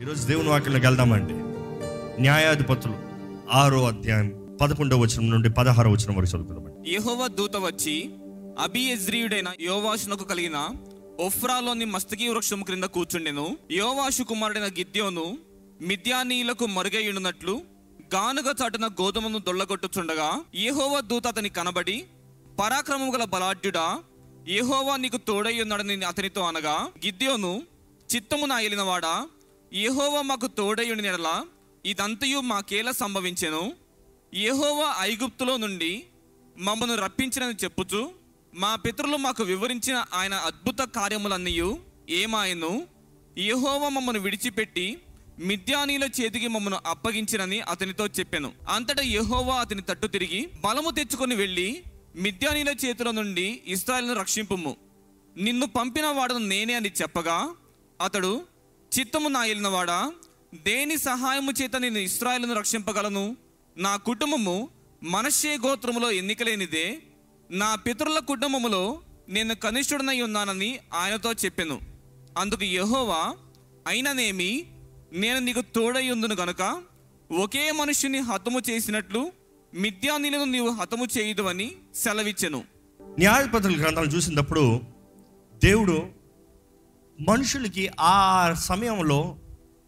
ఈరోజు దేవుని వాక్యంలోకి వెళ్దామండి. న్యాయాధిపతులు ఆరో అధ్యాయం పదకొండవ వచనం నుండి పదహారో వచనం వరకు చదువుకుందామండి. యహోవ దూత వచ్చి అబియజ్రీయుడైన యోవాషునకు కలిగిన ఒఫ్రాలోని మస్తకి వృక్షం క్రింద కూర్చుండెను. యోవాషు కుమారుడైన గిద్యోను మిథ్యానీయులకు మరుగైయున్నట్లు గానుగ చాటున గోధుమను దొల్లగొట్టుచుండగా యహోవ దూత అతని కనబడి పరాక్రమము గల బలాఢ్యుడా యహోవా నీకు తోడై ఉన్నాడని అతనితో అనగా గిద్యోను చిత్తము నా ఏలినవాడా యెహోవా మాకు తోడయ్యుని నెడల ఇదంతయు మాకేలా సంభవించెను? యెహోవా ఐగుప్తులో నుండి మమ్మను రప్పించినని చెప్పుచు మా పితరులు మాకు వివరించిన ఆయన అద్భుత కార్యములన్నయు ఏమాయను? యెహోవా మమ్మను విడిచిపెట్టి మిద్యానీల చేతికి మమ్మను అప్పగించినని అతనితో చెప్పాను. అంతటా యహోవా అతని తట్టు తిరిగి బలము తెచ్చుకొని వెళ్ళి మిద్యానీల చేతుల నుండి ఇస్రాయల్ను రక్షింపుము. నిన్ను పంపిన వాడను నేనే అని చెప్పగా అతడు చిత్తము నాయలినవాడా దేని సహాయము చేత నేను ఇస్రాయలను రక్షింపగలను? నా కుటుంబము మనషే గోత్రములో ఎన్నికలేనిదే. నా పితరుల కుటుంబములో నేను కనిష్ఠుడనై ఉన్నానని ఆయనతో చెప్పాను. అందుకు యహోవా అయిననేమి నేను నీకు తోడై గనుక ఒకే మనుషుని హతము చేసినట్లు మిథ్యానీలను నీవు హతము చేయదు అని సెలవిచ్చెను. న్యాయాధిపతుల గ్రంథాలు చూసినప్పుడు దేవుడు మనుషులకి ఆ సమయంలో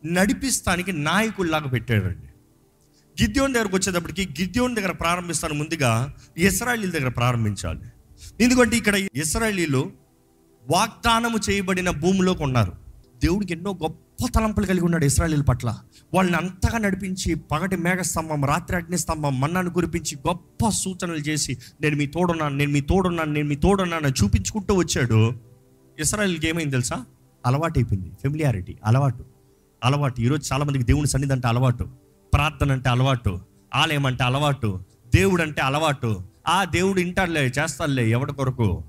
నడిపిస్తానికి నాయకుల్లాగా పెట్టాడండి. గిద్యోన్ దగ్గరకు వచ్చేటప్పటికి గిద్యోన్ దగ్గర ప్రారంభిస్తాను ముందుగా ఇస్రాయలీల దగ్గర ప్రారంభించాలి. ఎందుకంటే ఇక్కడ ఇస్రాయలీలు వాగ్దానము చేయబడిన భూమిలోకి ఉన్నారు. దేవుడికి ఎన్నో గొప్ప తలంపులు కలిగి ఉన్నాడు ఇస్రాయలీల పట్ల. వాళ్ళని అంతగా నడిపించి పగటి మేఘస్తంభం రాత్రి అగ్నిస్తంభం మన్నాను కురిపించి గొప్ప సూచనలు చేసి నేను మీ తోడున్నాను నేను మీ తోడున్నాను నేను మీ తోడున్నాను చూపించుకుంటూ వచ్చాడు. ఇస్రాయల్కి ఏమైంది తెలుసా? అలవాటు అయిపోయింది ఫెమిలియారిటీ అలవాటు. అలవాటు. ఈరోజు చాలా మందికి దేవుని సన్నిధి అంటే అలవాటు. ప్రార్థన అంటే అలవాటు. ఆలయం అంటే అలవాటు. దేవుడు అంటే అలవాటు. ఆ దేవుడు ఇంటారులే చేస్తాడులే ఎవడి కొరకు?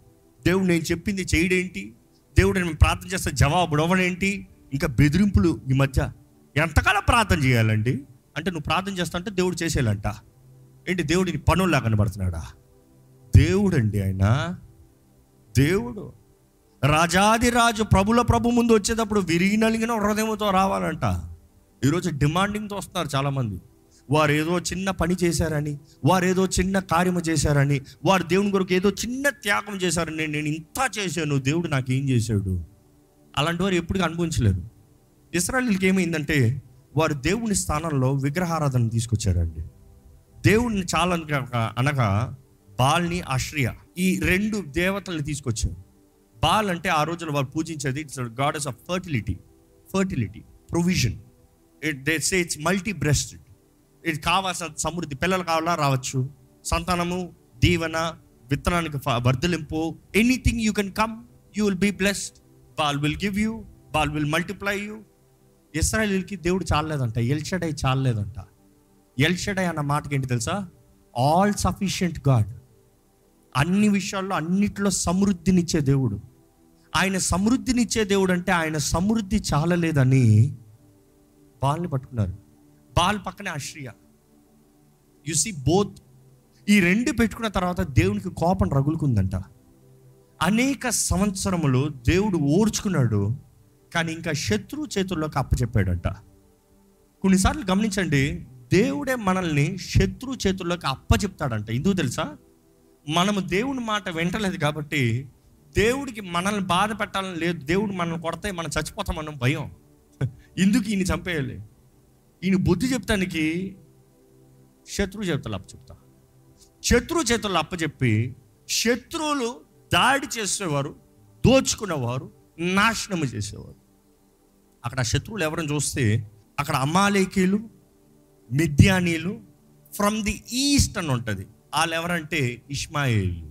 దేవుడు నేను చెప్పింది చేయడేంటి? దేవుడు నేను ప్రార్థన చేస్తే జవాబు ఇవ్వడేంటి ఇంకా బెదిరింపులు ఈ మధ్య. ఎంతకాలం ప్రార్థన చేయాలండి? అంటే నువ్వు ప్రార్థన చేస్తా అంటే దేవుడు చేసేయాలంట. ఏంటి? దేవుడిని పనుల్లా కనబడుతున్నాడా? దేవుడండి ఆయన. దేవుడు. రాజాదిరాజు ప్రభుల ప్రభు ముందు వచ్చేటప్పుడు విరిగి నలిగిన హృదయంతో రావాలంట. ఈరోజు డిమాండింగ్తో వస్తున్నారు చాలామంది. వారు ఏదో చిన్న పని చేశారని వారు ఏదో చిన్న కార్యము చేశారని వారు దేవుని కొరకు ఏదో చిన్న త్యాగం చేశారని నేను ఇంత చేశాను దేవుడు నాకు ఏం చేశాడు? అలాంటి వారు ఎప్పుడు అనుభవించలేరు. ఇస్రాయలీలకి ఏమైందంటే వారు దేవుని స్థానంలో విగ్రహారాధన తీసుకొచ్చారండి. దేవుడిని చాలా అనగా బాల్ని అశ్రియ ఈ రెండు దేవతల్ని తీసుకొచ్చారు. బాల్ అంటే ఆ రోజున వాళ్ళు పూజించేది it's goddess of fertility fertility provision it they say it's multi breasted ఇది కావాల్సిన సమృద్ధి పిల్లలు కావాలా రావచ్చు. సంతానము దీవెన విత్తనానికి వర్ధలింపు anything you can come you will be blessed Baal will give you Baal will multiply you ఇస్రాయలీలకి దేవుడు చాలలేదంట ఎల్షడై చాలలేదంట. ఎల్షడై అన్న మాటకి ఏంటి తెలుసా? ఆల్ సఫిషియంట్ గాడ్ అన్ని విషయాల్లో అన్నిట్లో సమృద్ధినిచ్చే దేవుడు. ఆయన సమృద్ధినిచ్చే దేవుడు అంటే ఆయన సమృద్ధి చాలలేదని బాల్ని పట్టుకున్నారు. బాల్ పక్కనే అశ్రియ యు సి బోత్ ఈ రెండు పెట్టుకున్న తర్వాత దేవునికి కోపం రగులుకుందంట. అనేక సంవత్సరములు దేవుడు ఓర్చుకున్నాడు కానీ ఇంకా శత్రు చేతుల్లోకి అప్పచెప్పాడంట. కొన్నిసార్లు గమనించండి దేవుడే మనల్ని శత్రు చేతుల్లోకి అప్పచెప్తాడంట. ఎందుకు తెలుసా? మనము దేవుని మాట వింటలేదు కాబట్టి దేవుడికి మనల్ని బాధ పెట్టాలని లేదు. దేవుడు మనల్ని కొడితే మనం చచ్చిపోతామన్న భయం. ఎందుకు ఈయన చంపేయాలి? ఈయన బుద్ధి చెప్తానికి శత్రు చేతులు అప్పచెప్తా. శత్రు చేతుల్లో అప్పచెప్పి శత్రువులు దాడి చేసేవారు దోచుకునేవారు నాశనము చేసేవారు. అక్కడ శత్రువులు ఎవరిని చూస్తే అక్కడ అమాలేకీలు మిద్యానీలు ఫ్రమ్ ది ఈస్ట్ అని ఉంటుంది. వాళ్ళు ఎవరంటే ఇష్మాయిల్.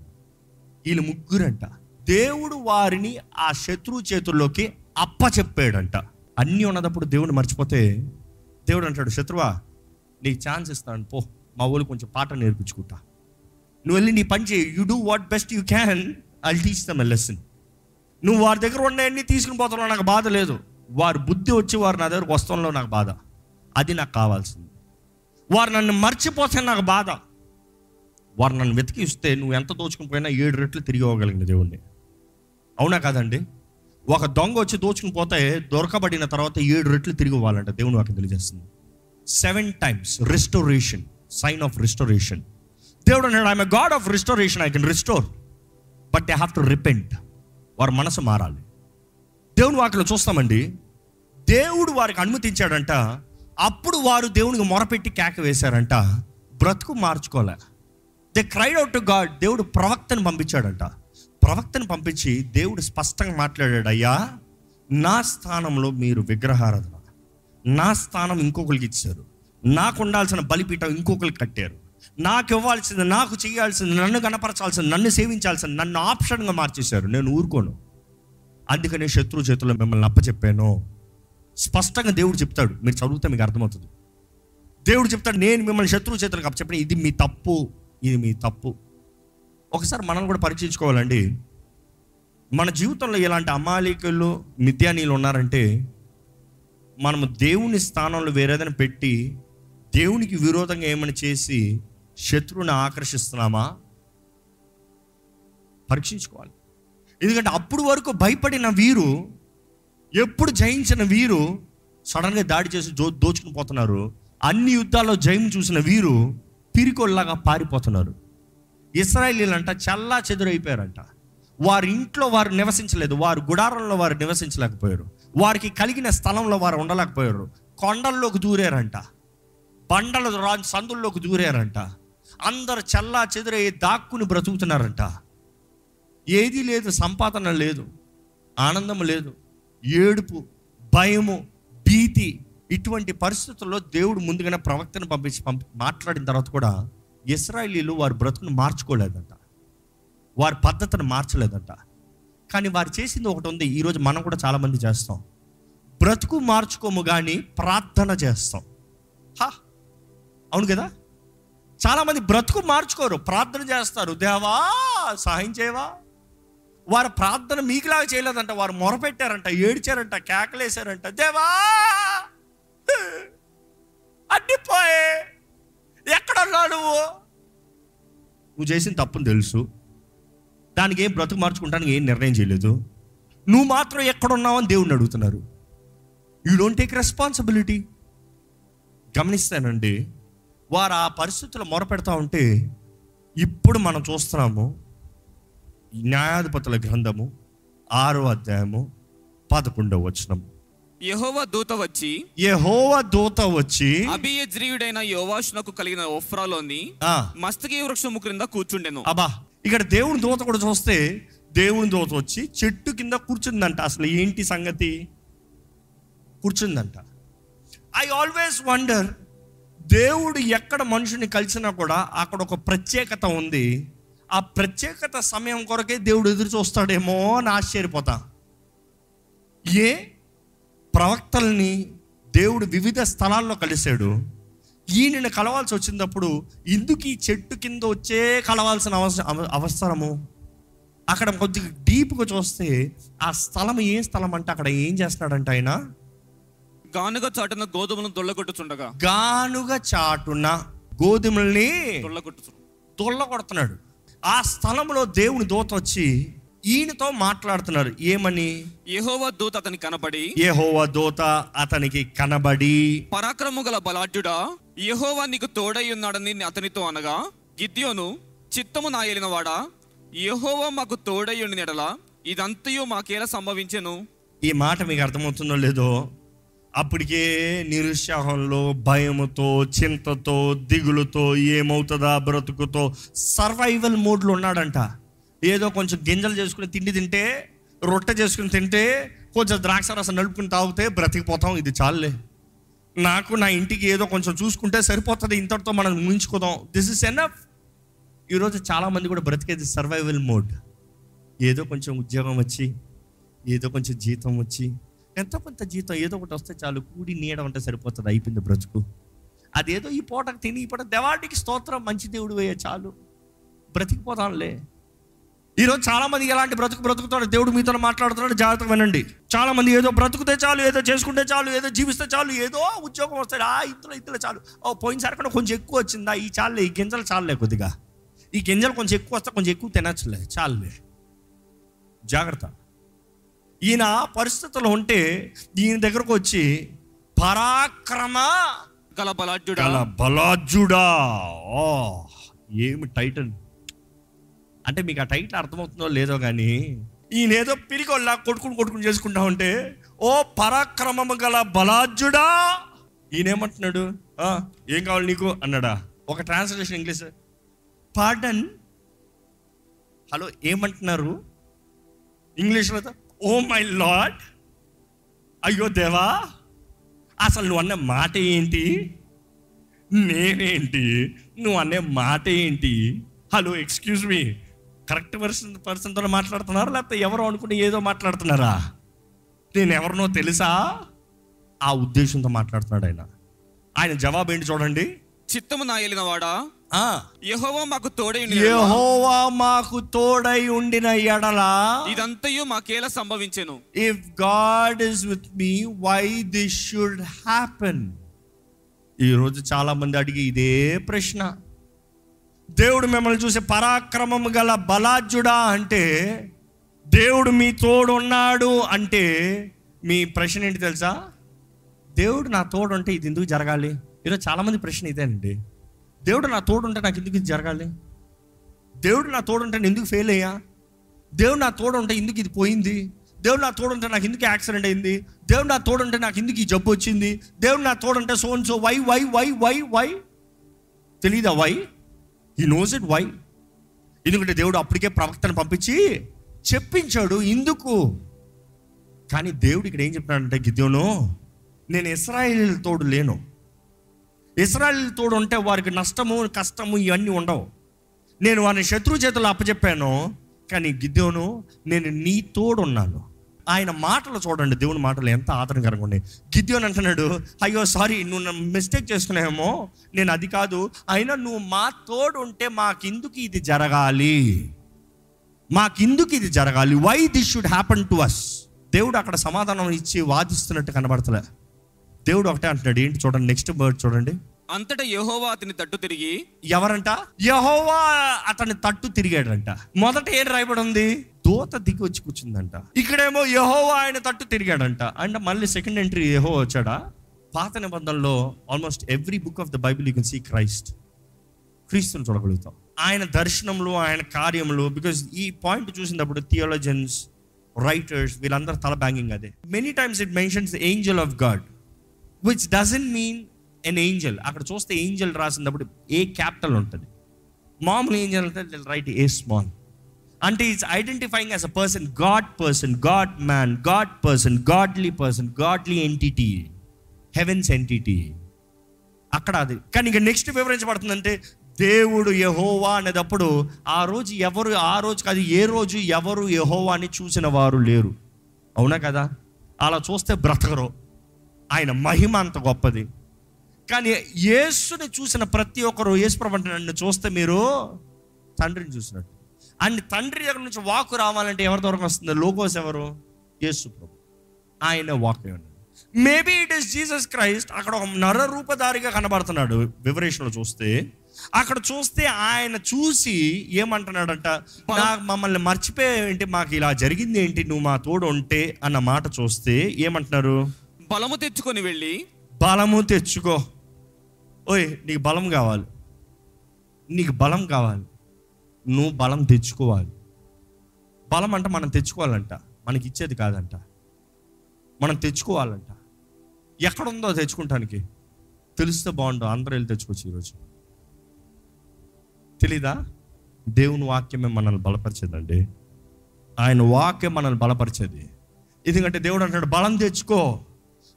వీళ్ళు ముగ్గురంట. దేవుడు వారిని ఆ శత్రువు చేతుల్లోకి అప్పచెప్పాడంట. అన్నీ ఉన్నదప్పుడు దేవుడు మర్చిపోతే దేవుడు అంటాడు శత్రువా నీకు ఛాన్స్ ఇస్తాను. పో మా ఊళ్ళు కొంచెం పాట నేర్పించుకుంటా. నువ్వు వెళ్ళి నీ పని చేయి. You do what best you can I teach them a lesson నువ్వు వారి దగ్గర ఉన్నాయన్నీ తీసుకుని పోతున్నావు నాకు బాధ లేదు. వారి బుద్ధి వచ్చి వారు నా దగ్గరకు వస్తాంలో నాకు బాధ. అది నాకు కావాల్సింది. వారు నన్ను మర్చిపోతే నాకు బాధ. వారు నన్ను వెతికిస్తే నువ్వు ఎంత దోచుకుని పోయినా ఏడు రెట్లు తిరిగి ఇవ్వగలిగిన దేవుణ్ణి. అవునా కాదండి? ఒక దొంగ వచ్చి దోచుకుని పోతే దొరకబడిన తర్వాత ఏడు రెట్లు తిరిగి ఇవ్వాలంట దేవుని వాకి తెలియజేస్తుంది. Seven times restoration sign of restoration దేవుడు అన్నాడు I'm God of restoration I can restore but they have to repent వారి మనసు మారాలి. దేవుని వాక్యలో చూస్తామండి. దేవుడు వారికి అనుమతించాడంట. అప్పుడు వారు దేవునికి మొరపెట్టి కేక వేశారంట. బ్రతుకు మార్చుకోలే. They cried out to God దేవుడు ప్రవక్తను పంపించాడంట. ప్రవక్తను పంపించి దేవుడు స్పష్టంగా మాట్లాడాడు అయ్యా నా స్థానంలో మీరు విగ్రహారాధన నా స్థానం ఇంకొకరికి ఇచ్చారు. నాకు ఉండాల్సిన బలిపీఠం ఇంకొకరికి కట్టారు. నాకు ఇవ్వాల్సింది నాకు చేయాల్సింది నన్ను కనపరచాల్సింది నన్ను సేవించాల్సింది నన్ను ఆప్షన్గా మార్చేశారు. నేను ఊరుకోను. అందుకనే శత్రు చేతుల్లో మిమ్మల్ని అప్పచెప్పాను. స్పష్టంగా దేవుడు చెప్తాడు. మీరు చదివితే మీకు అర్థమవుతుంది. దేవుడు చెప్తాడు నేను మిమ్మల్ని శత్రువు చేతులకు అప్పచెప్పాను. ఇది మీ తప్పు. ఇది మీ తప్పు. ఒకసారి మనల్ని కూడా పరీక్షించుకోవాలండి మన జీవితంలో ఇలాంటి అమాలికలు మిథ్యానీలు ఉన్నారంటే మనము దేవుని స్థానంలో వేరేదని పెట్టి దేవునికి విరోధంగా ఏమైనా చేసి శత్రువుని ఆకర్షిస్తున్నామా? పరీక్షించుకోవాలి. ఎందుకంటే అప్పుడు వరకు భయపడిన వీరు ఎప్పుడు జయించిన వీరు సడన్గా దాడి చేసి దో దోచుకుని పోతున్నారు. అన్ని యుద్ధాల్లో జయం చూసిన వీరు పిరికొల్లాగా పారిపోతున్నారు. ఇస్రాయలీలంట చల్లా చెదురైపోయారంట. వారి ఇంట్లో వారు నివసించలేదు వారు గుడారంలో వారు నివసించలేకపోయారు. వారికి కలిగిన స్థలంలో వారు ఉండలేకపోయారు. కొండల్లోకి దూరారంట. బండల రా సందుల్లోకి దూరారంట. అందరు చల్లా చెదురై దాక్కుని బ్రతుకుతున్నారంట. ఏదీ లేదు సంపాదన లేదు ఆనందం లేదు ఏడుపు భయము భీతి ఇటువంటి పరిస్థితుల్లో దేవుడు ముందుగానే ప్రవక్తను పంపించి పంపి మాట్లాడిన తర్వాత కూడా ఇస్రాయలీలు వారి బ్రతుకును మార్చుకోలేదంట. వారి పద్ధతిని మార్చలేదంట. కానీ వారు చేసింది ఒకటి ఉంది. ఈరోజు మనం కూడా చాలామంది చేస్తాం. బ్రతుకు మార్చుకోము కానీ ప్రార్థన చేస్తాం. హా! అవును కదా? చాలామంది బ్రతుకు మార్చుకోరు. ప్రార్థన చేస్తారు. దేవా సహాయం చేయవా? వారు ప్రార్థన మీకులాగా చేయలేదంట. వారు మొరపెట్టారంట ఏడ్చారంట కేకలేశారంట. దేవా! అడ్డి పోయే నువ్వు? నువ్వు చేసిన తప్పుని తెలుసు. దానికి ఏం బ్రతుకు మార్చుకుంటానికి ఏం నిర్ణయం చేయలేదు. నువ్వు మాత్రం ఎక్కడున్నావు అని అడుగుతున్నారు. యూ డోంట్ టేక్ రెస్పాన్సిబిలిటీ గమనిస్తానండి వారు ఆ పరిస్థితులు మొరపెడతా ఉంటే ఇప్పుడు మనం చూస్తున్నాము న్యాయాధిపతుల గ్రంథము ఆరో అధ్యాయము పదకొండవ వచనము యెహోవా దూత వచ్చి యెహోవ దూత వచ్చి అభియజ్రీయుడైన యోవాషునకు కలిగిన ఒఫ్రాలోని మస్తకి వృక్షము క్రింద కూర్చుండెను. అబ్బా ఇక్కడ దేవుని దూత కూడా చూస్తే దేవుని దూత వచ్చి చెట్టు కింద కూర్చుందంట. అసలు ఏంటి సంగతి? కూర్చుందంట. ఐ ఆల్వేస్ వండర్ దేవుడు ఎక్కడ మనుషుని కలిసినా కూడా అక్కడ ఒక ప్రత్యేకత ఉంది. ఆ ప్రత్యేకత సమయం కొరకే దేవుడు ఎదురు చూస్తాడేమో అని ఆశ్చర్యపోతా. ఏ? ప్రవక్తల్ని దేవుడు వివిధ స్థలాల్లో కలిశాడు. ఈయనని కలవాల్సి వచ్చినప్పుడు ఎందుకు ఈ చెట్టు కింద వచ్చే కలవాల్సిన అవసరం అవసరము? అక్కడ కొద్దిగా డీప్గా చూస్తే ఆ స్థలం ఏ స్థలం అంటే అక్కడ ఏం చేస్తున్నాడంట ఆయన? గానుగ చాటున గోధుమలను దొల్లగొట్టుచుండగా. గానుగ చాటున గోధుమల్ని దొల్లగొట్టుచు తొల్ల కొడుతున్నాడు ఆ స్థలంలో దేవుని దూత వచ్చి ఈయనతో మాట్లాడుతున్నారు. ఏమని? యెహోవా దూత అతని కనపడి యెహోవా దూత అతనికి కనబడి. పరాక్రము గల బలాఢ్యుడా యెహోవా నీకు తోడై ఉన్నాడని అతనితో అనగా గిద్యోను చిత్తము నా ఏలినవాడా? యెహోవా మాకు తోడై ఉండి నెడల ఇదంతయు మాకేలా సంభవించెను? ఈ మాట మీకు అర్థమవుతుందో లేదో అప్పటికే నిరుత్సాహంలో భయముతో చింతతో దిగులుతో ఏమవుతుందా బ్రతుకుతో సర్వైవల్ మోడ్లో ఉన్నాడంట. ఏదో కొంచెం గింజలు చేసుకుని తిండి తింటే రొట్టె చేసుకుని తింటే కొంచెం ద్రాక్ష రసం నలుపుకుని తాగితే బ్రతికిపోతాం. ఇది చాలులే. నాకు నా ఇంటికి ఏదో కొంచెం చూసుకుంటే సరిపోతుంది. ఇంతటితో మనం ముగించుకోదాం. దిస్ ఇస్ ఎనఫ్ ఈరోజు చాలామంది కూడా బ్రతికేది సర్వైవల్ మోడ్ ఏదో కొంచెం ఉద్యోగం వచ్చి ఏదో కొంచెం జీతం వచ్చి ఎంతో కొంత జీతం ఏదో ఒకటి వస్తే చాలు. కూడి నీయడం అంటే సరిపోతుంది. అయిపోయింది బ్రతుకు. అదేదో ఈ పూటకు తిని ఈ పూట దేవాడికి స్తోత్రం మంచి దేవుడు వేయ చాలు. బ్రతికిపోతాంలే. ఈరోజు చాలా మంది ఎలాంటి బ్రతుకు బ్రతుకుతాడు దేవుడు మీతో మాట్లాడుతున్నాడు. జాగ్రత్తగా వినండి. చాలా మంది ఏదో బ్రతుకుతే చాలు ఏదో చేసుకుంటే చాలు ఏదో జీవిస్తే చాలు ఏదో ఉద్యోగం వస్తాడు. ఆ ఇంతలో ఇంతలో చాలు. ఓ పోయినసారి కూడా కొంచెం ఎక్కువ వచ్చిందా? ఈ చాలులే ఈ గింజలు చాలులే కొద్దిగా. ఈ గింజలు కొంచెం ఎక్కువ వస్తే కొంచెం ఎక్కువ తినచ్చులే చాలులే. జాగ్రత్త. ఈయన పరిస్థితులు ఉంటే ఈయన దగ్గరకు వచ్చి పరాక్రమ గల బలాఢ్యుడా. గల ఓ ఏమి టైటన్ అంటే మీకు ఆ టైటిల్ అర్థమవుతుందో లేదో కానీ ఈయన ఏదో పిరికొల్లా కొట్టుకుని కొట్టుకుని చేసుకుంటా ఉంటే ఓ పరాక్రమము గల బలాజ్యుడా ఈయనేమంటున్నాడు? ఏం కావాలి నీకు? అన్నాడా. ఒక ట్రాన్స్లేషన్ ఇంగ్లీష్ పార్డన్ హలో ఏమంటున్నారు? ఇంగ్లీష్లో ఓ మై లాడ్ అయ్యో దేవా అసలు నువ్వు అన్న మాట ఏంటి? నేనేంటి? నువ్వు అనే మాట ఏంటి? Hello excuse me correct person పర్సన్తో మాట్లాడుతున్నారా? లేకపోతే ఎవరో అనుకుని ఏదో మాట్లాడుతున్నారా? నేను ఎవరినో తెలుసా? ఆ ఉద్దేశంతో మాట్లాడుతున్నాడు ఆయన. ఆయన జవాబు ఏంటి చూడండి. చిత్తము నా వాడా? యెహోవా మాకు తోడై యెహోవా మాకు తోడై ఉండిన ఎడలా. ఇదంతయు మాకేలా సంభవించెను? If God is with me why this should happen ఈరోజు చాలా మంది అడిగి ఇదే ప్రశ్న. దేవుడు మిమ్మల్ని చూసి పరాక్రమం గల బలాజ్యుడా అంటే దేవుడు మీ తోడున్నాడు అంటే మీ ప్రశ్న ఏంటి తెలుసా? దేవుడు నా తోడుంటే ఇది ఎందుకు జరగాలి? ఈరోజు చాలామంది ప్రశ్న ఇదేనండి. దేవుడు నా తోడు ఉంటే నాకు ఎందుకు ఇది జరగాలి? దేవుడు నా తోడు ఉంటే నేను ఎందుకు ఫెయిల్ అయ్యా? దేవుడు నా తోడు ఉంటే ఎందుకు ఇది పోయింది? దేవుడు నా తోడు ఉంటే నాకు ఎందుకు యాక్సిడెంట్ అయింది? దేవుడు నా తోడు ఉంటే నాకు ఎందుకు ఈ జబ్బు వచ్చింది? దేవుడు నా తోడు ఉంటే so so why why why why why తెలీదా why he knows it why ఎందుకంటే దేవుడు అప్పటికే ప్రవక్తను పంపించి చెప్పించాడు. ఇందుకు. కానీ దేవుడు ఇక్కడ ఏం చెప్పినాడంటే గిద్యోను నేను ఇస్రాయిల్ తోడు లేను. ఇస్రాయిల్ తోడు ఉంటే వారికి నష్టము కష్టము ఇవన్నీ ఉండవు. నేను వారిని శత్రు చేతులు అప్పచెప్పాను కానీ గిద్యోను నేను నీ తోడున్నాను. ఆయన మాటలు చూడండి దేవుని మాటలు ఎంత ఆదరణకరంగా ఉన్నాయి. గిద్యోన్ అంటున్నాడు అయ్యో సారీ నువ్వు మిస్టేక్ చేసుకున్నావేమో నేను అది కాదు. అయినా నువ్వు మా తోడు ఉంటే మాకెందుకు ఇది జరగాలి? మాకెందుకు ఇది జరగాలి? Why this should happen to us దేవుడు అక్కడ సమాధానం ఇచ్చి వాదిస్తున్నట్టు కనబడతలే. దేవుడు ఒకటే అంటున్నాడు ఏంటి చూడండి నెక్స్ట్ వర్డ్ చూడండి. అంతటా యెహోవా అతని తట్టు తిరిగి ఎవరంట? యహోవా అతని తట్టు తిరిగాడంట. మొదట ఏం రాయబడి ఉంది? దూత దిగి వచ్చి కూర్చుందంట. ఇక్కడేమో యహోవా ఆయన తట్టు తిరిగాడంట. అండ్ మళ్ళీ సెకండ్ ఎంట్రీ యహో వచ్చాడా? పాత నిబంధనలో almost every book of the Bible you can see Christ క్రీస్తుని చూడగలుగుతాం. ఆయన దర్శనంలో ఆయన కార్యములు బికాజ్ ఈ పాయింట్ చూసినప్పుడు థియోలజన్స్ రైటర్స్ వీళ్ళందరూ తల బ్యాంగింగ్ అదే. Many times it mentions angel of God which doesn't mean an angel అక్కడ చూస్తే ఏంజల్ రాసినప్పుడు ఏ క్యాపిటల్ ఉంటుంది. మామూలు ఏంజల్ అంటే రైట్ ఏ స్మాల్ అంటే is identifying as a person God person God man God person godly person godly entity heavens entity అక్కడ అది. కానీ ఇక నెక్స్ట్ వివరించబడుతుందంటే దేవుడు యహోవా అనేటప్పుడు ఆ రోజు ఎవరు ఆ రోజు కాదు ఏ రోజు ఎవరు యహోవాని చూసిన వారు లేరు. అవునా కదా? అలా చూస్తే బ్రతకరు. ఆయన మహిమ అంత గొప్పది. కానీ యేసుని చూసిన ప్రతి ఒక్కరు యేసు ప్రభు నన్ను చూస్తే మీరు తండ్రిని చూసినట్టు. అండ్ తండ్రి దగ్గర నుంచి వాకు రావాలంటే ఎవరి ద్వారా వస్తుంది? లోగోస్ ఎవరు? యేసు ప్రభు. ఆయన walk maybe it is Jesus Christ అక్కడ ఒక నర రూపధారిగా కనబడుతున్నాడు. వివరేషన్లో చూస్తే అక్కడ చూస్తే ఆయన చూసి ఏమంటున్నాడంట? మమ్మల్ని మర్చిపోయే ఏంటి? మాకు ఇలా జరిగింది ఏంటి? నువ్వు మా తోడు ఉంటే అన్న మాట చూస్తే ఏమంటున్నారు? బలము తెచ్చుకొని వెళ్ళి. బలము తెచ్చుకో. ఓయ్ నీకు బలం కావాలి. నీకు బలం కావాలి. నువ్వు బలం తెచ్చుకోవాలి. బలం అంటే మనం తెచ్చుకోవాలంట. మనకి ఇచ్చేది కాదంట. మనం తెచ్చుకోవాలంట. ఎక్కడుందో తెచ్చుకుంటానికి. తెలిస్తే బాగుండు. అందరూ వెళ్ళి తెచ్చుకోవచ్చు ఈరోజు. తెలీదా? దేవుని వాక్యమే మనల్ని బలపరిచేదండి. ఆయన వాక్యం మనల్ని బలపరిచేది. ఎందుకంటే దేవుడు అంటాడు బలం తెచ్చుకో.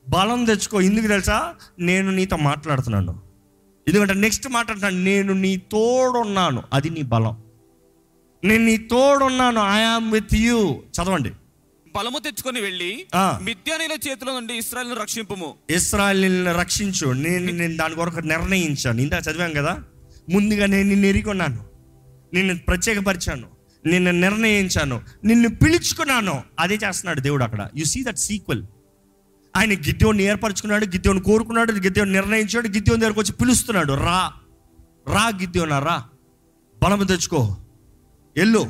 బలం తెచ్చుకో. ఎందుకు తెలుసా? నేను నీతో మాట్లాడుతున్నాను. ఎందుకంటే నెక్స్ట్ మాట్లాడుతున్నాను నేను నీ తోడున్నాను. అది నీ బలం. నేను నీ తోడున్నాను ఐఆమ్ విత్ యూ చదవండి. బలము తెచ్చుకొని వెళ్ళి. మిద్యానీల చేతిలో నుండి ఇస్రాయల్ను రక్షింపుము. ఇస్రాయల్ని రక్షించు. నేను నేను దాని కొరకు నిర్ణయించాను. ఇందా చదివాం కదా? ముందుగా నేను నిన్ను ఎరిగొన్నాను. నిన్ను ప్రత్యేకపరిచాను. నిన్ను నిర్ణయించాను. నిన్ను పిలుచుకున్నాను. అదే చేస్తున్నాడు దేవుడు అక్కడ. యు సీ దట్ సీక్వెల్ ఆయన గిద్యోని ఏర్పరచుకున్నాడు గిద్యోని కోరుకున్నాడు గిద్యోని నిర్ణయించాడు గిద్యోని దగ్గరకు వచ్చి పిలుస్తున్నాడు. రా. రా గిద్యోనా రా. బలము తెచ్చుకో. ఎల్లు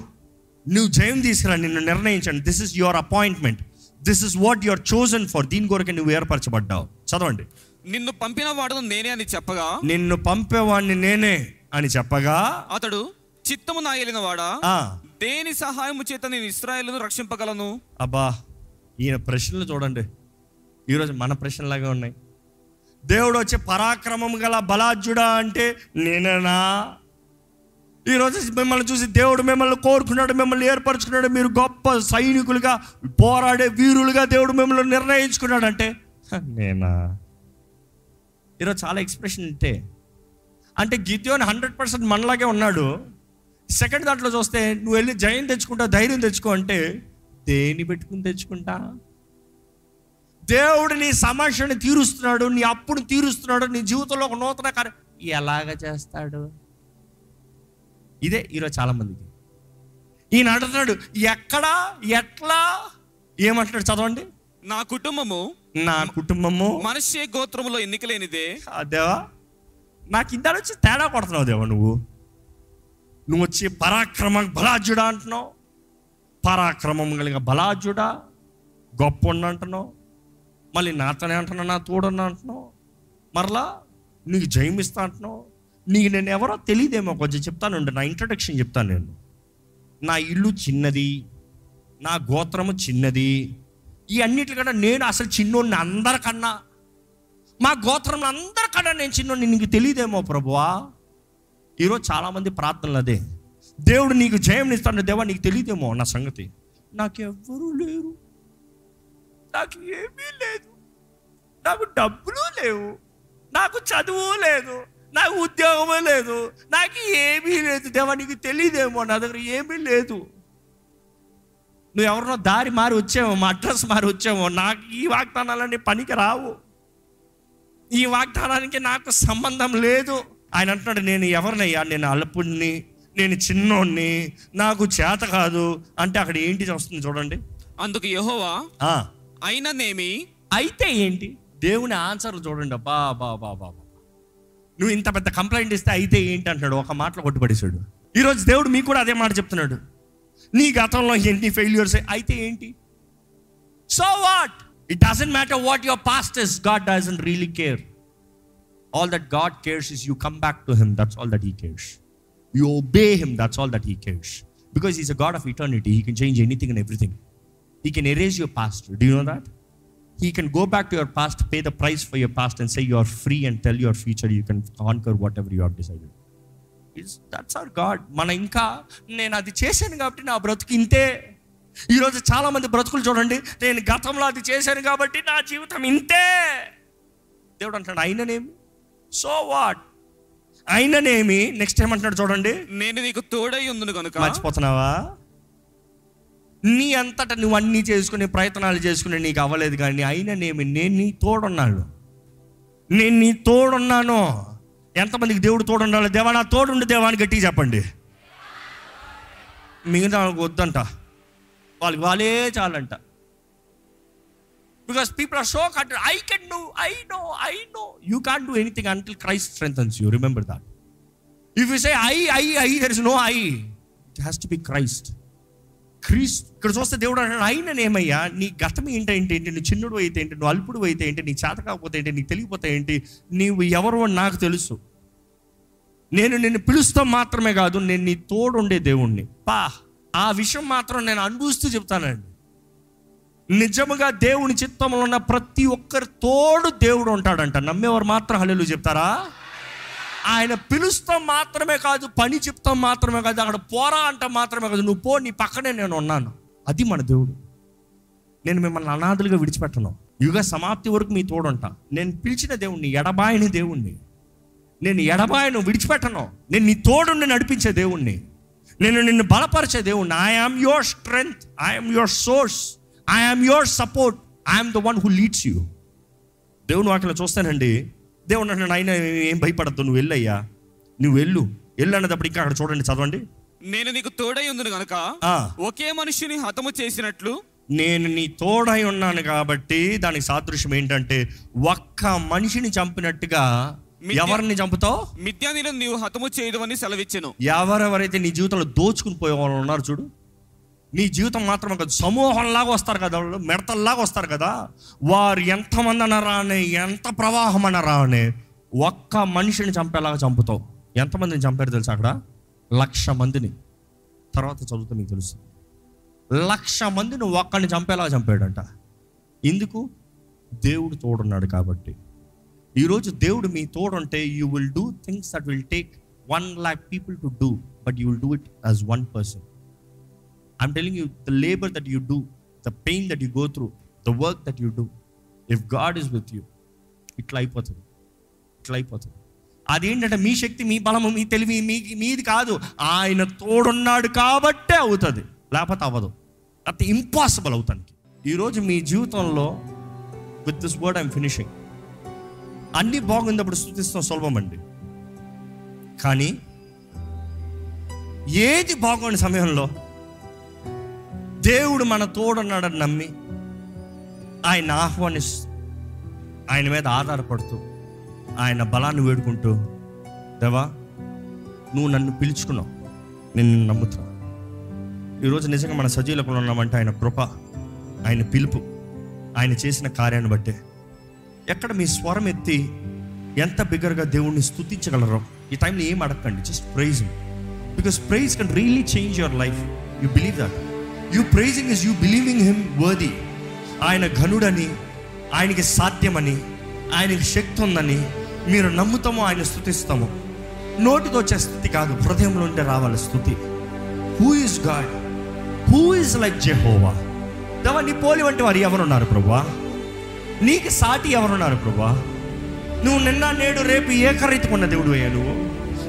నువ్వు జయం తీసుకురా నిన్ను నిర్ణయించండి. This is your appointment this is what you are chosen for దీని కొరకు నువ్వు ఏర్పరచబడ్డావు. చదవండి. నిన్ను పంపిన వాడును నేనే అని చెప్పగా? నిన్ను పంపేవాడిని నేనే అని చెప్పగా? అతడు చిత్తము నా ఏలిన వాడా దేని సహాయము చేత నేను ఇస్రాయేలును రక్షింపగలను? అబ్బా ఈయన ప్రశ్నలు చూడండి. ఈరోజు మన ప్రశ్నలాగా ఉన్నాయి. దేవుడు వచ్చే పరాక్రమం గల బలాజ్యుడా అంటే నేనేనా? ఈరోజు మిమ్మల్ని చూసి దేవుడు మిమ్మల్ని కోరుకున్నాడు మిమ్మల్ని ఏర్పరచుకున్నాడు. మీరు గొప్ప సైనికులుగా పోరాడే వీరులుగా దేవుడు మిమ్మల్ని నిర్ణయించుకున్నాడు అంటే "హ, నేనా? ఈరోజు చాలా ఎక్స్ప్రెషన్ ఉంటే అంటే గిద్యోని హండ్రెడ్ పర్సెంట్ మనలాగే ఉన్నాడు. సెకండ్ దాంట్లో చూస్తే నువ్వు వెళ్ళి జయం తెచ్చుకుంటా ధైర్యం తెచ్చుకో అంటే దేని పెట్టుకుని తెచ్చుకుంటా? దేవుడు నీ సమస్యని తీరుస్తున్నాడు నీ అప్పును తీరుస్తున్నాడు నీ జీవితంలో ఒక నూతన కార్యం. ఎలాగ చేస్తాడు? ఇదే ఈరోజు చాలా మందికి ఈయన అంటున్నాడు ఎక్కడా ఎట్లా? ఏమంటున్నాడు చదవండి. నా కుటుంబము నా కుటుంబము. మనిషి గోత్రములో ఎన్నికలేనిదే. దేవా నాకు ఇంత వచ్చి తేడా కొడుతున్నావు దేవా నువ్వు. నువ్వు వచ్చి పరాక్రమ బలాజుడా అంటున్నావు. పరాక్రమం కలిగిన బలాజుడా గొప్ప అంటున్నావు. మళ్ళీ నాతోనే అంటున్నావు నా తోడన్నా అంటున్నావు. మరలా నీకు జయమిస్తా అంటున్నావు. నీకు నేను ఎవరో తెలియదేమో కొంచెం చెప్తానుండి నా ఇంట్రడక్షన్ చెప్తాను నేను. నా ఇల్లు చిన్నది నా గోత్రము చిన్నది ఈ అన్నిటికన్నా నేను అసలు చిన్నోడిని అందరికన్నా మా గోత్రంలో అందరికన్నా నేను చిన్నోడిని నీకు తెలియదేమో ప్రభువా? ఈరోజు చాలామంది ప్రార్థనలు అదే. దేవుడు నీకు జయం ఇస్తాడు దేవా నీకు తెలియదేమో నా సంగతి. నాకెవ్వరూ లేరు. నాకు ఏమీ లేదు. నాకు డబ్బులు లేవు. నాకు చదువు లేదు. నాకు ఉద్యోగమే లేదు. నాకు ఏమీ లేదు. దేవా నీకు తెలియదేమో నా దగ్గర ఏమీ లేదు. నువ్వు ఎవరినో దారి మారి వచ్చావో మా అడ్రస్ మారి వచ్చావో నాకు ఈ వాగ్దానాలన్నీ పనికి రావు. ఈ వాగ్దానానికి నాకు సంబంధం లేదు. ఆయన అంటున్నాడు నేను ఎవరినయ్యా? నేను అల్పుణ్ణి నేను చిన్నోడిని నాకు చేత కాదు. అంటే అక్కడ ఏంటి వస్తుంది చూడండి. అందుకు యెహోవా ఆ, అయిననేమి అయితే ఏంటి? దేవుని ఆన్సర్ చూడండి. బా బా బా బా బా. నువ్వు ఇంత పెద్ద కంప్లైంట్ ఇస్తే అయితే ఏంటి? అంటున్నాడు. ఒక మాటలో కొట్టుపడేశాడు ఈరోజు దేవుడు మీకు కూడా అదే మాట చెప్తున్నాడు. నీ గతంలో ఎన్ని ఫెయిల్యూర్స్ అయితే ఏంటి? So what it doesn't matter what your past is God doesn't really care all that God cares is you come back to him that's all that he cares you obey him that's all that he cares because is a God of eternity he can change anything and everything he can erase your past do you know that he can go back to your past pay the price for your past and say your free and tell your future you can conquer whatever you are decided is that's our God మన ఇంకా నేను అది చేశాను కాబట్టి నా బ్రతుకు ఇంతే. ఈరోజు చాలా మంది బ్రతుకులు చూడండి నేను గతంలో అది చేశాను కాబట్టి నా జీవితం ఇంతే. దేవుడు అంటున్నాడు అయిననేమి సో వాట్ అయిననేమి నెక్స్ట్ ఏమంటున్నాడు చూడండి. నేను నీకు తోడై ఉంది కనుక. మర్చిపోతున్నావా? నీ అంతటా నువ్వు అన్నీ చేసుకునే ప్రయత్నాలు చేసుకునే నీకు అవ్వలేదు కానీ అయినా నేమి నేను నీ తోడున్నాను. నేను నీ తోడున్నాను. ఎంతమందికి దేవుడు తోడుండాలి? దేవా నా తోడుండి దేవాన్ని గట్టి చెప్పండి. మిగతా వాళ్ళకి వద్దంట. వాళ్ళకి వాళ్ళే చాలంట. Because people are so cut I can do I know I know you can do anything until Christ strengths you remember that if you say I I I there is no I it has to be Christ క్రీస్తు ఇక్కడ చూస్తే దేవుడు అంటాడు ఆయన ఏమయ్యా నీ గతం ఏంటంటే ఏంటి? నీ చిన్నుడు అయితే ఏంటి? నువ్వు అల్పుడు అయితే ఏంటి? నీ చేత కాకపోతే ఏంటి? నీకు తెలియపోతే ఏంటి? నీవు ఎవరు నాకు తెలుసు. నేను నిన్ను పిలుస్తా మాత్రమే కాదు నేను నీ తోడుండే దేవుణ్ణి. పా ఆ విషయం మాత్రం నేను అనుభవిస్తూ చెప్తానండి. నిజముగా దేవుని చిత్తంలో ఉన్న ప్రతి ఒక్కరి తోడు దేవుడు ఉంటాడంట. నమ్మేవారు మాత్రం హల్లెలు చెప్తారా? ఆయన పిలుస్తాం మాత్రమే కాదు పని చెప్తాం మాత్రమే కాదు అక్కడ పోరా అంట మాత్రమే కాదు నువ్వు పో నీ పక్కనే నేను ఉన్నాను. అది మన దేవుడు. నేను మిమ్మల్ని అనాథులుగా విడిచిపెట్టను. యుగ సమాప్తి వరకు మీ తోడుంటా. నేను పిలిచిన దేవుణ్ణి ఎడబాయని దేవుణ్ణి. నేను ఎడబాయను విడిచిపెట్టను. నేను నీ తోడుని నడిపించే దేవుణ్ణి. నేను నిన్ను బలపరిచే దేవుణ్ణి. I am your strength I'm your source I'm your support I'm the one who leads you దేవుని వాటిలో చూస్తానండి. దేవుడు అంటున్నాడు ఆయన ఏం భయపడద్దు నువ్వు వెళ్ళయ్యా. నువ్వు వెళ్ళు. వెళ్ళు ఇంకా అక్కడ చూడండి చదవండి. నేను నీకు తోడై ఉందును గనుక ఆ. ఒకే మనుషుని హతము చేసినట్లు నేను నీ తోడై ఉన్నాను కాబట్టి దానికి సాదృశ్యం ఏంటంటే ఒక్క మనిషిని చంపినట్టుగా ఎవరిని చంపుతావు? మిథ్యానీలను నీవు హతము చేయదు అని సెలవిచ్చెను. ఎవరెవరైతే నీ జీవితంలో దోచుకుని పోయే వాళ్ళు ఉన్నారు చూడు. నీ జీవితం మాత్రం కాదు సమూహంలాగా వస్తారు కదా వాళ్ళు మిడతల్లాగా వస్తారు కదా. వారు ఎంతమంది అన్న రానే ఎంత ప్రవాహం అన్న రానే ఒక్క మనిషిని చంపేలాగా చంపుతావు. ఎంతమందిని చంపారు తెలుసు అక్కడ? లక్ష మందిని. తర్వాత చదువుతా మీకు తెలుసు. లక్ష మందిని ఒక్కడిని చంపేలాగా చంపాడంట. ఎందుకు? దేవుడు తోడున్నాడు కాబట్టి. ఈరోజు దేవుడు మీ తోడుంటే you will do things that will take one lakh people to do but you will do it as one person I'm telling you the labour that you do the pain that you go through the work that you do if God is with you ఇట్లా అయిపోతుంది ఇట్లా అయిపోతుంది అదేంటంటే మీ శక్తి మీ బలము మీ తెలివి మీ మీది కాదు. ఆయన తోడున్నాడు కాబట్టే అవుతుంది. లేకపోతే అవ్వదు. అది ఇంపాసిబుల్ అవుతానికి. ఈరోజు మీ జీవితంలో with this word I'm finishing అన్నీ బాగుందప్పుడు స్థుతిస్తాం సులభం అండి. కానీ ఏది బాగోని సమయంలో దేవుడు మన తోడున్నాడని నమ్మి ఆయన ఆహ్వానిస్తూ ఆయన మీద ఆధారపడుతూ ఆయన బలాన్ని వేడుకుంటూ దేవా నువ్వు నన్ను పిలుచుకున్నావు. నేను నిన్ను నమ్ముతున్నా ఈరోజు నిజంగా మన సజీలకు ఉన్నామంటే ఆయన కృప ఆయన పిలుపు ఆయన చేసిన కార్యాన్ని బట్టే. ఎక్కడ మీ స్వరం ఎత్తి ఎంత బిగ్గరగా దేవుణ్ణి స్తుతించగలరో ఈ టైంలో ఏం అడగండి just praise because praise can really change your life you believe that you praising is you believing him worthy ఆయన ఘనుడని ఆయనకి సాధ్యమని ఆయనకి శక్తి ఉందని మీరు నమ్ముతామో ఆయన స్థుతిస్తాము నోటితో వచ్చే స్థుతి కాదు హృదయంలో ఉంటే రావాలి స్థుతి. Who is God who is like Jehovah దవా నీ పోలి వంటి వారు ఎవరున్నారు ప్రభా? నీకు సాటి ఎవరున్నారు ప్రభా? నువ్వు నిన్న నేడు రేపు ఏకరీతికున్న దేవుడు అయ్యా నువ్వు.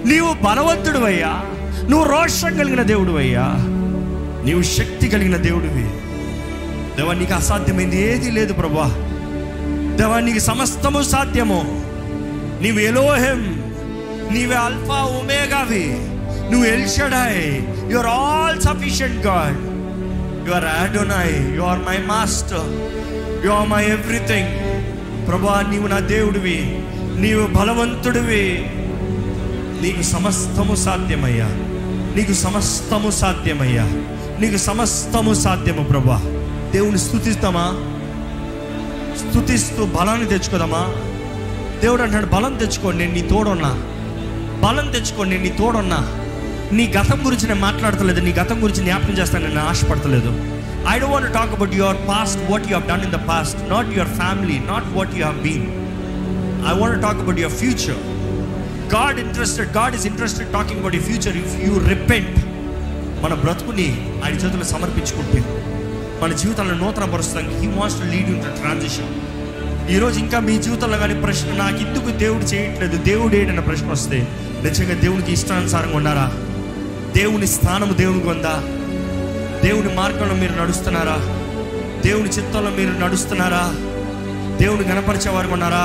నీవు బలవంతుడు అయ్యా. నువ్వు రోషం కలిగిన దేవుడు అయ్యా. నీవు శక్తి కలిగిన దేవుడివి. దేవా నీకు అసాధ్యమైంది ఏది లేదు ప్రభా. దేవా నీకు సమస్తము సాధ్యము. నీవు ఎలోహెం నీవే అల్ఫా ఉమేగావి నువ్వు El Shaddai you are all sufficient God you are Adonai you are my master you are my everything ప్రభా నీవు నా దేవుడివి. నీవు బలవంతుడివి. నీకు సమస్తము సాధ్యమయ్యా. నీకు సమస్తము సాధ్యమయ్యా. నీకు సమస్తము సాధ్యము ప్రభా. దేవుని స్థుతిస్తామా స్థుతిస్తూ బలాన్ని తెచ్చుకోదామా? దేవుడు అంటాడు బలం తెచ్చుకోండి నేను నీ తోడున్నా. బలం తెచ్చుకోండి నేను నీ తోడున్నా. నీ గతం గురించి నేను మాట్లాడతలేదు నీ గతం గురించి జ్ఞాపకం చేస్తాను నేను ఆశపడతలేదు. I don't want talk about your past what you have done in the past not your family not what you have been I want talk about your future God interested God is interested talking about you future if you repent మన బ్రతుకుని ఆయన చేతులు సమర్పించుకుంటే మన జీవితాలను నూతన పరుస్తానికి he wants to lead in transition ఈరోజు ఇంకా మీ జీవితంలో కానీ ప్రశ్న నాకు ఎందుకు దేవుడు చేయట్లేదు దేవుడు ఏంటన్న ప్రశ్న వస్తే నిజంగా దేవునికి ఇష్టానుసారంగా ఉన్నారా? దేవుని స్థానము దేవునికి ఉందా? దేవుని మార్గంలో మీరు నడుస్తున్నారా? దేవుని చిత్తంలో మీరు నడుస్తున్నారా? దేవుని గణపరిచే వారు ఉన్నారా?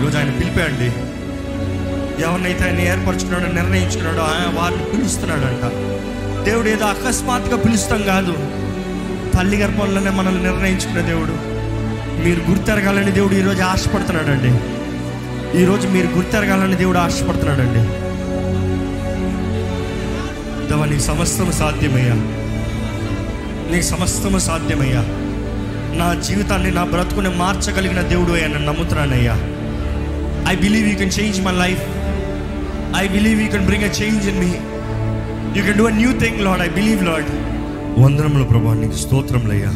ఈరోజు ఆయన పిలిపేయండి. ఎవరినైతే ఆయన ఏర్పరచుకున్నాడో నిర్ణయించుకున్నాడో ఆయన వారిని పిలుస్తున్నాడంట. దేవుడు ఏదో అకస్మాత్తుగా పిలుస్తాం కాదు. తల్లి గర్భంలోనే మనల్ని నిర్ణయించుకునే దేవుడు. మీరు గుర్తెరగాలని దేవుడు ఈరోజు ఆశపడుతున్నాడండి. ఈరోజు మీరు గుర్తెరగాలని దేవుడు ఆశపడుతున్నాడండి. దేవా నీ సమస్తము సాధ్యమయ్యా. నీకు సమస్తము సాధ్యమయ్యా. నా జీవితాన్ని నా బ్రతుకుని మార్చగలిగిన దేవుడు అయ్యా నన్ను నమ్ముతున్నానయ్యా. I believe you can change my life I believe you can bring a change in me you can do a new thing Lord I believe Lord వందనములు ప్రభా నీకు స్తోత్రములయ్యా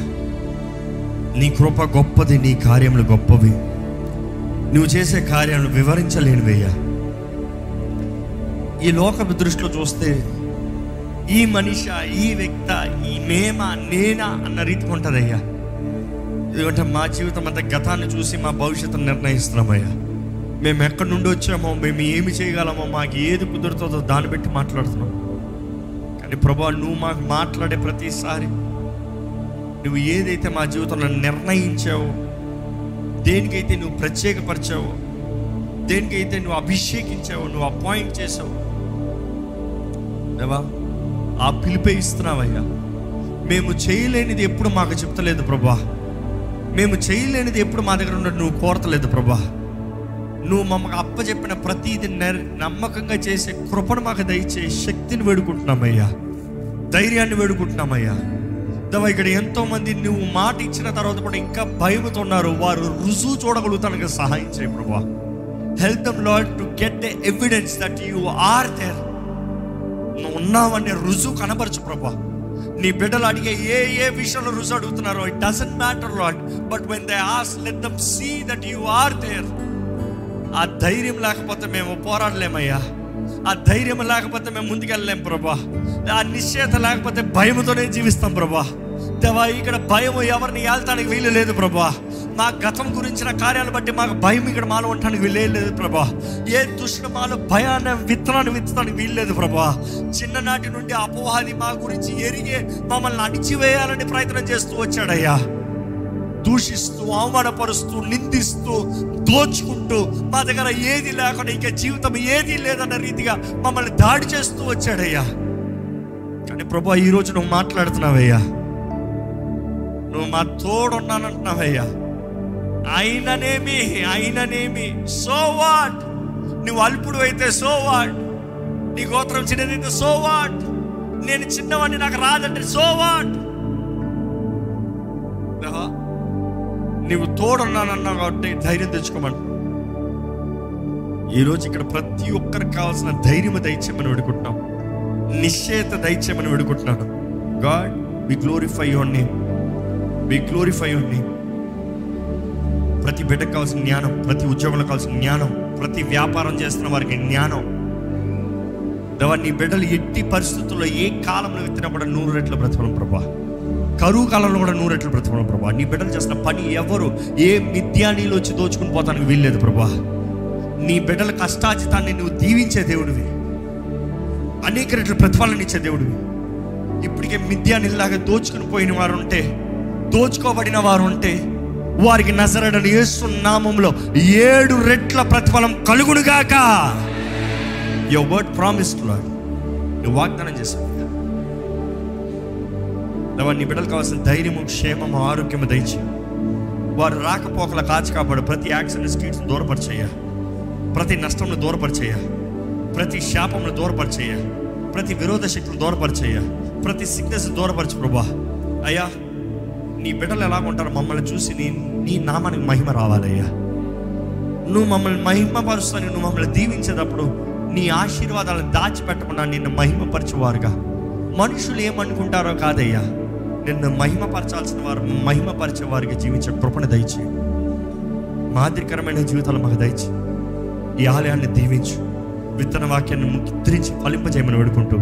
నీ కృప గొప్పది నీ కార్యములు గొప్పవి. నువ్వు చేసే కార్యాలను వివరించలేనివయ్యా ఈ లోకపు దృష్టిలో చూస్తే ఈ మనిష ఈ వ్యక్త ఈ మేమ నేనా అన్న రీతికి ఉంటుందయ్యా. ఎందుకంటే మా జీవితం అంతా గతాన్ని చూసి మా భవిష్యత్తును నిర్ణయిస్తున్నామయ్యా. మేము ఎక్కడి నుండి వచ్చామో మేము ఏమి చేయగలమో మాకు ఏది కుదురుతుందో దాన్ని బట్టి మాట్లాడుతున్నాం. కానీ ప్రభా నువ్వు మాకు మాట్లాడే ప్రతిసారి నువ్వు ఏదైతే మా జీవితంలో నిర్ణయించావో దేనికైతే నువ్వు ప్రత్యేకపరిచావో దేనికైతే నువ్వు అభిషేకించావో నువ్వు అపాయింట్ చేసావు దేవా ఆ పిలిపే ఇస్తున్నావయ్యా. మేము చేయలేనిది ఎప్పుడు మాకు చెప్తలేదు ప్రభా. మేము చేయలేనిది ఎప్పుడు మా దగ్గర ఉన్నట్టు నువ్వు కోరతలేదు ప్రభా. నువ్వు మమ్మకు అప్పచెప్పిన ప్రతీది నమ్మకంగా చేసే కృపను మాకు దయచే శక్తిని వేడుకుంటున్నామయ్యా. ధైర్యాన్ని వేడుకుంటున్నామయ్యా. దేవా ఇక్కడ ఎంతో మంది నువ్వు మాట ఇచ్చిన తర్వాత కూడా ఇంకా భయముతో ఉన్నారు వారు రుజువు చూడగలుగుతానికి సహాయం చేయ ప్రభా help them Lord to get the evidence that you are there నువ్వు ఉన్నావనే రుజువు కనపరచు ప్రభా నీ బిడ్డలు అడిగే ఏ ఏ విషయంలో రుజువు అడుగుతున్నారో it doesn't matter Lord but when they ask let them see that you are there ఆ ధైర్యం లేకపోతే మేము పోరాడలేమయ్యా. ఆ ధైర్యం లేకపోతే మేము ముందుకెళ్ళలేం ప్రభా. ఆ నిశ్చేత లేకపోతే భయముతోనే జీవిస్తాం ప్రభా. దేవా ఇక్కడ భయం ఎవరిని ఏళ్తానికి వీలు లేదు ప్రభా. మా గతం గురించిన కార్యాలు బట్టి మాకు భయం ఇక్కడ మాలో ఉండటానికి వీలు లేదు ప్రభా. ఏ దుష్ట మాలో భయాన్ని విత్తనాన్ని విత్తడానికి వీల్లేదు ప్రభా. చిన్ననాటి నుండి అపోహాది మా గురించి ఎరిగే మమ్మల్ని అణిచివేయాలని ప్రయత్నం చేస్తూ వచ్చాడయ్యా. దూషిస్తూ అవమానపరుస్తూ నిందిస్తూ దోచుకుంటూ మా దగ్గర ఏది లేకుండా ఇంకా జీవితం ఏది లేదన్న రీతిగా మమ్మల్ని దాడి చేస్తూ వచ్చాడయ్యా. కానీ ప్రభా ఈ రోజు నువ్వు మాట్లాడుతున్నావయ్యా. నువ్వు మా తోడున్నానంటున్నావయ్యా. అయిననేమి అయిననేమి సో వాట్ నువ్వు అల్పుడు అయితే సో వాట్ నీ గోత్రం చిన్నదైతే సో వాట్ నేను చిన్నవాడిని నాకు రాదంటే సో వాట్ నీవు తోడున్నానన్నావు కాబట్టి ధైర్యం తెచ్చుకోమని. ఈరోజు ఇక్కడ ప్రతి ఒక్కరికి కావాల్సిన ధైర్యం దయచేయమని వేడుకుంటున్నాం. నిశ్చయత దయచేయమని వేడుకుంటున్నాను. God we glorify your name we glorify your name ప్రతి బిడ్డకు కావాల్సిన జ్ఞానం ప్రతి ఉద్యోగంలో కావాల్సిన జ్ఞానం ప్రతి వ్యాపారం చేస్తున్న వారికి జ్ఞానం. దేవా నీ బిడ్డలు ఎట్టి పరిస్థితుల్లో ఏ కాలంలో విత్తినప్పుడు నూరు రెట్ల బ్రతకడం ప్రభా. కరువు కాలంలో కూడా నూరెట్లు బ్రతకడం ప్రభా. నీ బిడ్డలు చేసిన పని ఎవరు ఏ మిథ్యానీలో వచ్చి దోచుకుని పోతానికి వీల్లేదు ప్రభా. నీ బిడ్డల కష్టాజితాన్ని నువ్వు దీవించే దేవుడివి. అనేక రెట్లు ప్రతిఫలం ఇచ్చే దేవుడివి. ఇప్పటికే మిథ్యానిలాగా దోచుకుని పోయిన వారు ఉంటే దోచుకోబడిన వారు ఉంటే వారికి నజరడని యేసు నామంలో ఏడు రెట్ల ప్రతిఫలం కలుగునుగాక. యువర్ వర్డ్ ప్రామిస్డ్ లాడ్ నువ్వు వాగ్దానం చేశావు దేవా, నీ బిడ్డలకు కావాల్సిన ధైర్యము క్షేమము ఆరోగ్యము దయచి వారు రాకపోకల కాచి కాపాడు ప్రతి యాక్సిడెంట్ స్కీట్స్ దూరపరిచేయ. ప్రతి నష్టంను దూరపరిచేయ. ప్రతి శాపంను దూరపరిచేయ. ప్రతి విరోధ శక్తులు దూరపరిచేయ. ప్రతి సిక్నెస్ దూరపరచు ప్రభా. అయ్యా నీ బిడ్డలు ఎలా ఉంటారు మమ్మల్ని చూసి నీ నీ నామానికి మహిమ రావాలయ్యా. నువ్వు మమ్మల్ని మహిమపరుస్తాను నువ్వు మమ్మల్ని దీవించేటప్పుడు నీ ఆశీర్వాదాలను దాచిపెట్టకుండా నిన్ను మహిమపరచువారుగా. మనుషులు ఏమనుకుంటారో కాదయ్యా. నిన్ను మహిమపరచాల్సిన వారు మహిమపరిచే వారికి జీవించే కృపణ దయచి మాదిరికరమైన జీవితాలు మాకు దయచి ఈ ఆలయాన్ని దీవించు. విత్తన వాక్యాన్ని ముద్రించి ఫలింపజేయమని వేడుకుంటూ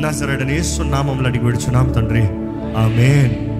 నా సరైన యేసు నామంలో అడిగి విడుచున్నాం తండ్రి. ఆమెన్.